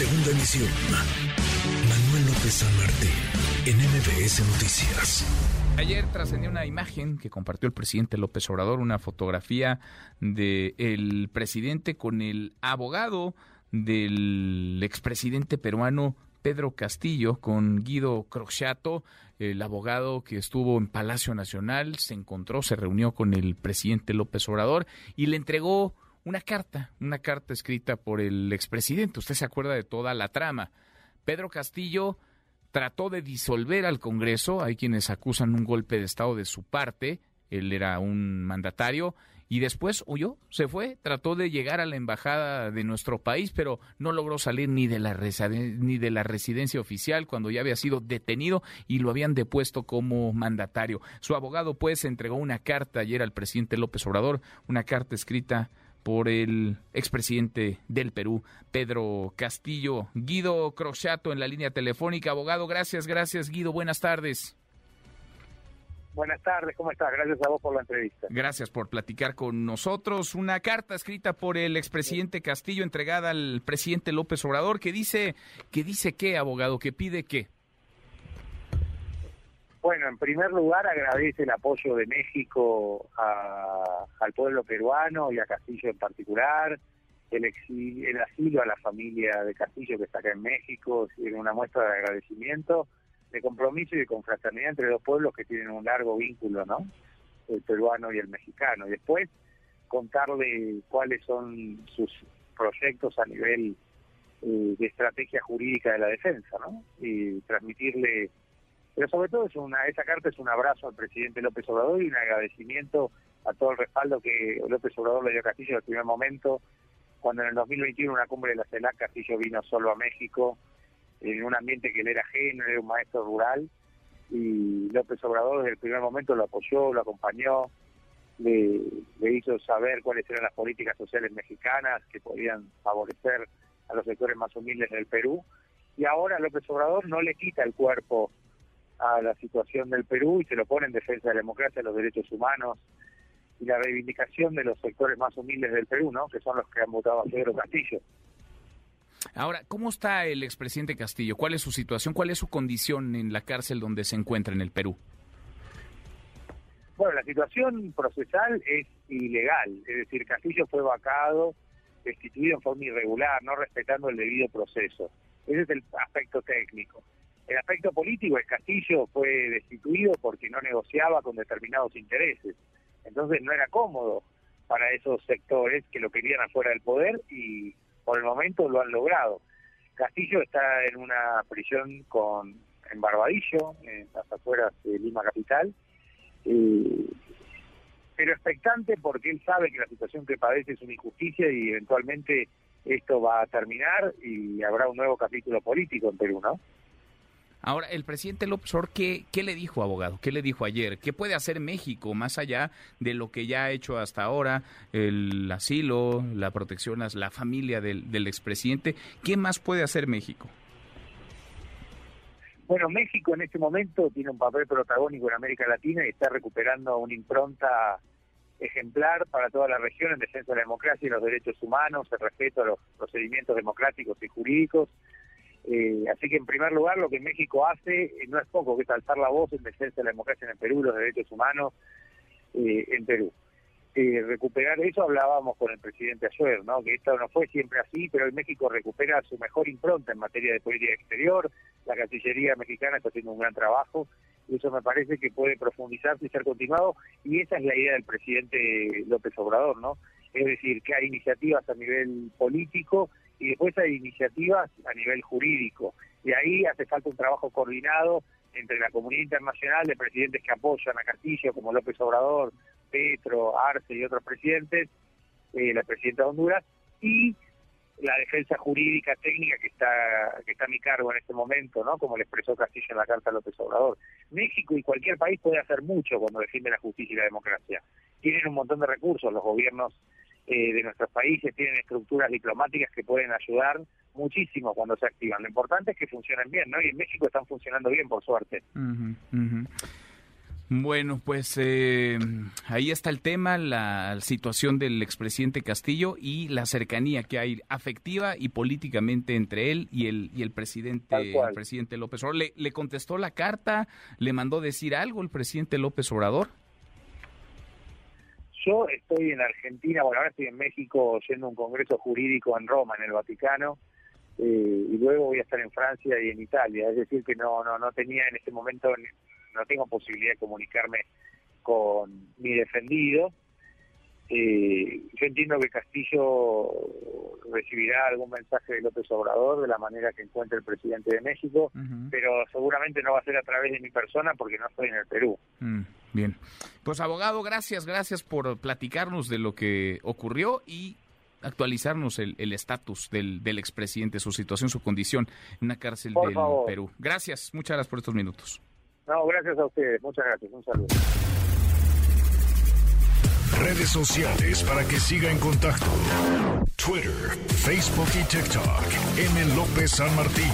Segunda emisión. Manuel López San en MBS Noticias. Ayer trascendió una imagen que compartió el presidente López Obrador, una fotografía del presidente con el abogado del expresidente peruano Pedro Castillo con Guido Crochato, el abogado que estuvo en Palacio Nacional, se encontró, se reunió con el presidente López Obrador y le entregó una carta, una carta escrita por el expresidente. Usted se acuerda de toda la trama. Pedro Castillo trató de disolver al Congreso, hay quienes acusan un golpe de Estado de su parte, él era un mandatario, y después huyó, se fue, trató de llegar a la embajada de nuestro país, pero no logró salir ni de la ni de la residencia oficial cuando ya había sido detenido y lo habían depuesto como mandatario. Su abogado pues entregó una carta ayer al presidente López Obrador, una carta escrita por el expresidente del Perú, Pedro Castillo. Guido Crochato en la línea telefónica. Abogado, gracias, gracias Guido, buenas tardes. Buenas tardes, ¿cómo estás? Gracias a vos por la entrevista. Gracias por platicar con nosotros. Una carta escrita por el expresidente Castillo entregada al presidente López Obrador que dice, que dice qué, abogado, que pide qué. Bueno, en primer lugar agradece el apoyo de México al pueblo peruano y a Castillo en particular, el, el asilo a la familia de Castillo que está acá en México, en una muestra de agradecimiento, de compromiso y de confraternidad entre dos pueblos que tienen un largo vínculo, ¿no? El peruano y el mexicano. Y después contarle cuáles son sus proyectos a nivel eh, de estrategia jurídica de la defensa, ¿no? Y transmitirle pero sobre todo es una esa carta es un abrazo al presidente López Obrador y un agradecimiento a todo el respaldo que López Obrador le dio a Castillo en el primer momento, cuando en el 2021 una cumbre de la CELAC Castillo vino solo a México, en un ambiente que él era ajeno, era un maestro rural, y López Obrador desde el primer momento lo apoyó, lo acompañó, le, le hizo saber cuáles eran las políticas sociales mexicanas que podían favorecer a los sectores más humildes del Perú, y ahora López Obrador no le quita el cuerpo a la situación del Perú y se lo pone en defensa de la democracia, los derechos humanos y la reivindicación de los sectores más humildes del Perú, ¿no? que son los que han votado a Pedro Castillo. Ahora, ¿cómo está el expresidente Castillo? ¿Cuál es su situación? ¿Cuál es su condición en la cárcel donde se encuentra en el Perú? Bueno, la situación procesal es ilegal, es decir, Castillo fue vacado, destituido en forma irregular, no respetando el debido proceso. Ese es el aspecto técnico. El aspecto político, el Castillo fue destituido porque no negociaba con determinados intereses. Entonces no era cómodo para esos sectores que lo querían afuera del poder y por el momento lo han logrado. Castillo está en una prisión con en Barbadillo, en las afueras de Lima Capital, eh, pero expectante porque él sabe que la situación que padece es una injusticia y eventualmente esto va a terminar y habrá un nuevo capítulo político en Perú, ¿no? Ahora, el presidente López Obrador, ¿qué, ¿qué, le dijo, abogado? ¿Qué le dijo ayer? ¿Qué puede hacer México más allá de lo que ya ha hecho hasta ahora, el asilo, la protección la familia del, del expresidente? ¿Qué más puede hacer México? Bueno, México en este momento tiene un papel protagónico en América Latina y está recuperando una impronta ejemplar para toda la región en defensa de la democracia y los derechos humanos, el respeto a los procedimientos democráticos y jurídicos eh, así que en primer lugar lo que México hace eh, no es poco, que es alzar la voz en defensa de la democracia en el Perú, los derechos humanos eh, en Perú. recuperar eso hablábamos con el presidente ayer, ¿no? que esto no fue siempre así, pero hoy México recupera su mejor impronta en materia de política exterior, la Cancillería mexicana está haciendo un gran trabajo, y eso me parece que puede profundizarse y ser continuado, y esa es la idea del presidente López Obrador, ¿no? Es decir, que hay iniciativas a nivel político y después hay iniciativas a nivel jurídico. Y ahí hace falta un trabajo coordinado entre la comunidad internacional de presidentes que apoyan a Castillo, como López Obrador, Petro, Arce y otros presidentes, eh, la presidenta de Honduras, y la defensa jurídica técnica que está que está a mi cargo en este momento, ¿no? Como le expresó Castillo en la carta a López Obrador. México y cualquier país puede hacer mucho cuando defiende la justicia y la democracia. Tienen un montón de recursos los gobiernos eh, de nuestros países tienen estructuras diplomáticas que pueden ayudar muchísimo cuando se activan. Lo importante es que funcionen bien, ¿no? Y en México están funcionando bien, por suerte. Bueno, pues eh, ahí está el tema, la situación del expresidente Castillo y la cercanía que hay afectiva y políticamente entre él y el y el presidente, el presidente López Obrador. ¿Le, ¿Le contestó la carta? ¿Le mandó decir algo el presidente López Obrador? Yo estoy en Argentina, bueno, ahora estoy en México yendo a un congreso jurídico en Roma, en el Vaticano, eh, y luego voy a estar en Francia y en Italia. Es decir, que no, no, no tenía en este momento no tengo posibilidad de comunicarme con mi defendido. Eh, yo entiendo que Castillo recibirá algún mensaje de López Obrador de la manera que encuentre el presidente de México, pero seguramente no va a ser a través de mi persona porque no estoy en el Perú. Mm, bien, pues abogado, gracias, gracias por platicarnos de lo que ocurrió y actualizarnos el estatus del, del expresidente, su situación, su condición en una cárcel del Perú. Gracias, muchas gracias por estos minutos. No, gracias a ustedes. Muchas gracias. Un saludo. Redes sociales para que siga en contacto: Twitter, Facebook y TikTok. M. López San Martín.